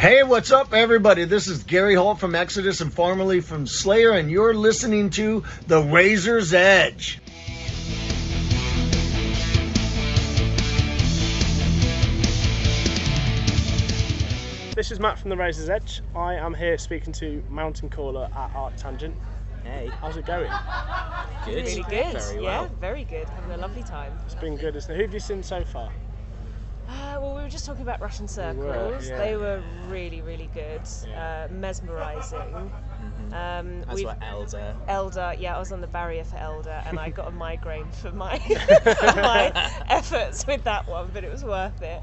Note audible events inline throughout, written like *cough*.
Hey, what's up, everybody? This is Gary Holt from Exodus and formerly from Slayer, and you're listening to The Razor's Edge. This is Matt from the Razor's Edge. I am here speaking to Mountain Caller at ArcTanGent. Hey, How's it going? good. Really good. Very yeah, well. very good. Having a lovely time. It's been good, isn't it? Who have you seen so far? Uh, well, we were just talking about Russian circles. were, yeah. They were really, really good. Yeah. Uh, mesmerising. Um, Mm-hmm. As we've- were Elder. Elder, yeah, I was on the barrier for Elder, and I got a *laughs* migraine for my *laughs* for my efforts with that one, but it was worth it.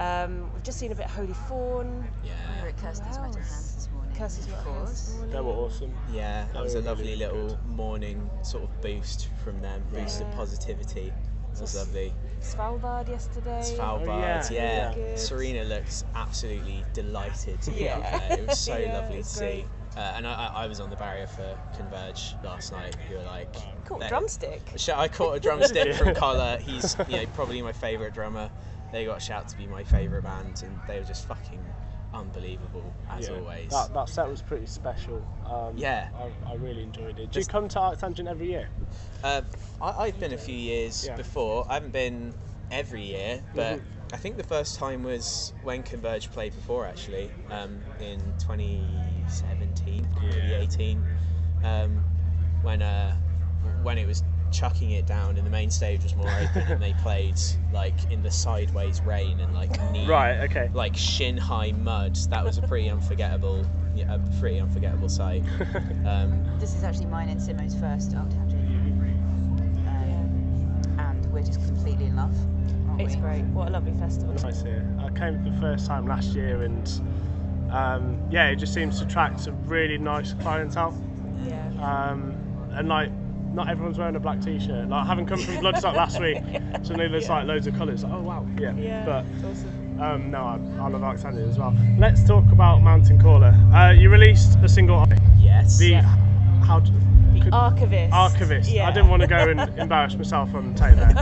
Um, we've just seen a bit of Holy Fawn. Yeah. We were at Curse These What Metal? Hands this morning. Curse These of Metal. Hands. They were awesome. Yeah, that was a lovely really little good. morning sort of boost from them, boost of Yeah. positivity. It was lovely. Svalbard yesterday. Svalbard, yeah. yeah. Really. Serena looks absolutely delighted to be Yeah. up there. It was so *laughs* Yeah, lovely to it's see. Uh, and I, I I was on the barrier for Converge last night. Who were like, Caught a drumstick. I caught a drumstick *laughs* from Koller. He's you know probably my favourite drummer. They got shout to be my favourite band, and they were just fucking unbelievable as Yeah. always. That, that set was pretty special. Um, Yeah. I, I really enjoyed it. Do you come to ArcTanGent every year? Uh, I, I've been a few years Yeah. before. I haven't been every year, but Mhm. I think the first time was when Converge played before, actually, um, in 2017, maybe 18, um, when uh, when it was chucking it down and the main stage was more open and they played like in the sideways rain and like knee Right, okay. like shin high mud. That was a pretty unforgettable, yeah, a pretty unforgettable sight. *laughs* Um, This is actually mine and Simo's first ArcTanGent. Um, and we're just completely in love. It's we? great. What a lovely festival. Nice here. I came for the first time last year, and um, yeah, it just seems to attract a really nice clientele. Yeah. Um, and like, not everyone's wearing a black t-shirt. Like, having come from Bloodstock last week, suddenly there's Yeah. like loads of colours. Oh wow, yeah. Yeah. But awesome. um, no, I, I love Alexander as well. Let's talk about Mountain Caller. Uh, you released a single, yes. the Yeah. how d- The could- Archivist. Archivist. Yeah. I didn't want to go and embarrass myself on tape there.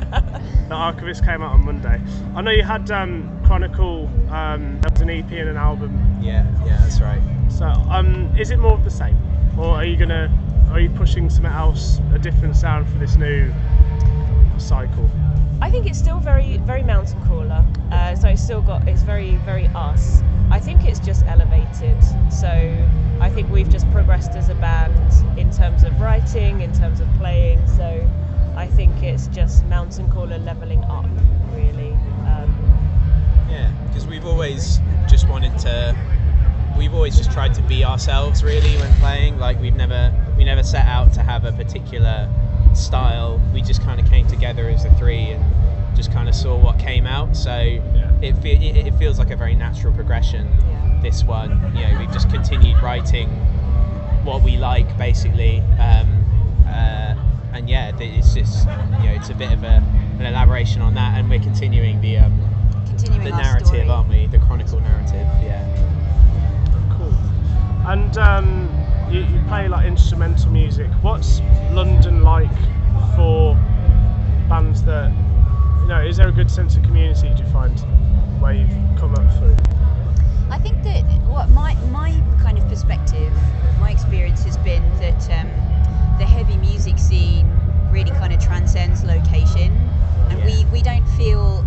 the *laughs* Archivist came out on Monday. I know you had um, Chronicle. Um, there was an EP and an album. Yeah, yeah, that's right. So, um, is it more of the same, or are you gonna are you pushing something else, a different sound for this new cycle? I think it's still very, very Mountain Caller. Uh, so it's still got, it's very, very us. I think it's just elevated. So I think we've just progressed as a band in terms of writing, in terms of playing. So I think it's just Mountain Caller leveling up, really. Um, Yeah, because we've always just wanted to. We've always just tried to be ourselves, really, when playing. Like we've never, we never set out to have a particular style. We just kind of came together as the three and just kind of saw what came out. So it, fe- it it feels like a very natural progression. Yeah. This one, you know, we've just continued writing what we like, basically. Um, uh, and yeah, it's just, you know, it's a bit of a, an elaboration on that, and we're continuing the. Um, Continuing the narrative, story. aren't we? The chronicle narrative, yeah. And um, you, you play like instrumental music. What's London like for bands that you know? Is there a good sense of community? Do you find where you've come up through? I think that what my my kind of perspective, my experience has been that um, the heavy music scene really kind of transcends location, and we we don't feel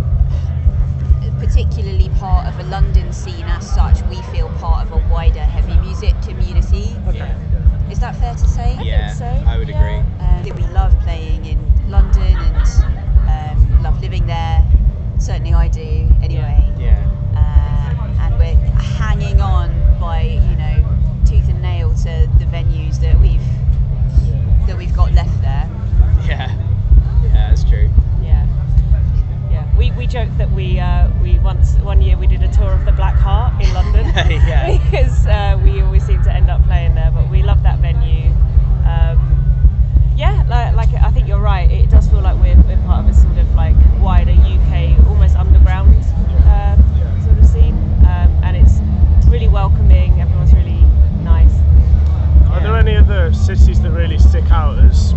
particularly part of a London scene as such. We feel part of a wider music community. Okay. Is that fair to say? yeah, so, I would yeah. agree. Um, we love playing in London and um, love living there. Certainly, I do. Anyway. Yeah, uh, and we're hanging on there Yeah. any other cities that really stick out as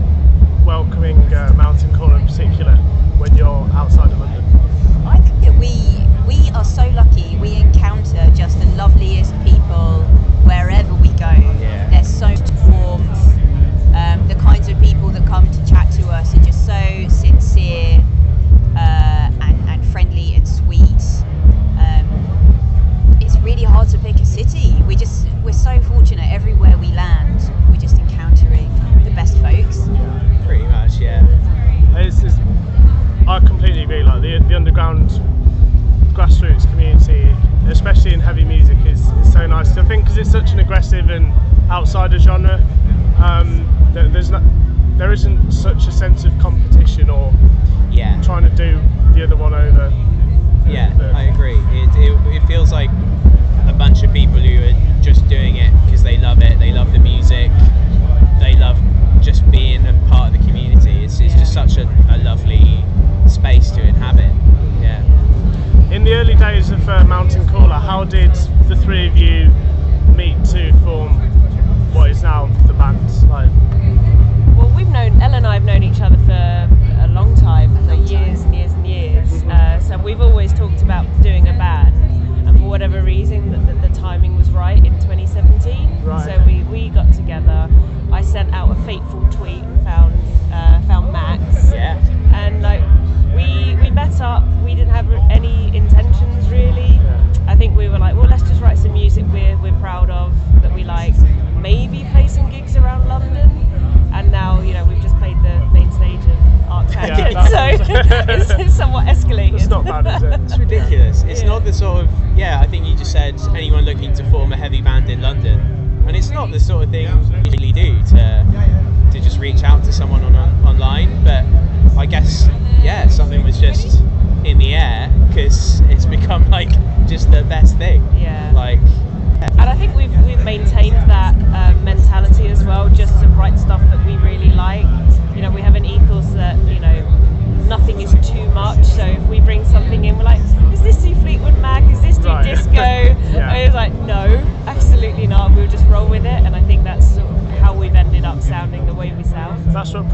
welcoming uh, Mountain Caller in particular when you're outside of London? I think that we we are so lucky. We encounter just the loveliest people wherever we go. Yeah. There's so much warmth. Um, the kinds of underground grassroots community, especially in heavy music, is, is so nice. I think because it's such an aggressive and outsider genre, um, there, there's not, there isn't such a sense of competition or Yeah. trying to do the other one over. Yeah, But- I agree. It, it, it feels like a bunch of people who are just doing it because they love it, they love the music, they love just being a part of the community. It's, it's just such a, a lovely space to inhabit. Yeah. In the early days of uh, Mountain Caller, how did the three of you meet to form what is now the band? Like, Well, we've known Ella and I have known each other for a long time, for years and years and years. Uh, so we've always talked about doing a band, it's it's not bad, is it? It's ridiculous. It's Yeah. not the sort of yeah. I think you just said anyone looking to form a heavy band in London, and it's not the sort of thing you usually do to to just reach out to someone on, on online. But I guess yeah, something was just in the air because it's *laughs* become like just the best thing.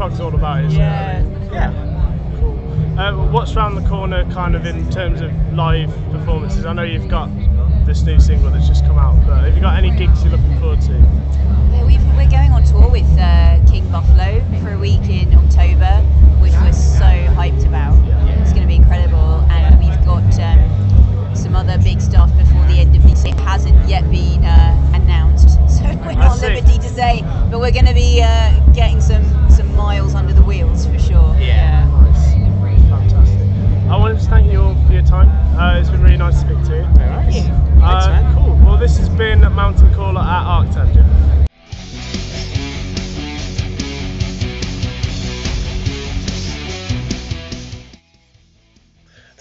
Sound. That's what prog's all about, isn't Yeah. it? yeah. Cool. Uh, what's around the corner, kind of in terms of live performances? I know you've got this new single that's just come out, but have you got any gigs you're looking forward to? Yeah, we've, we're going on tour with uh, King Buffalo for a week in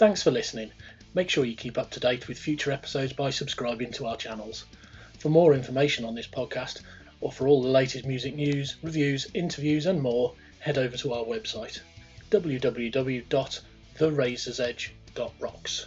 Thanks for listening. Make sure you keep up to date with future episodes by subscribing to our channels. For more information on this podcast, or for all the latest music news, reviews, interviews, and more, head over to our website www.therazorsedge.rocks.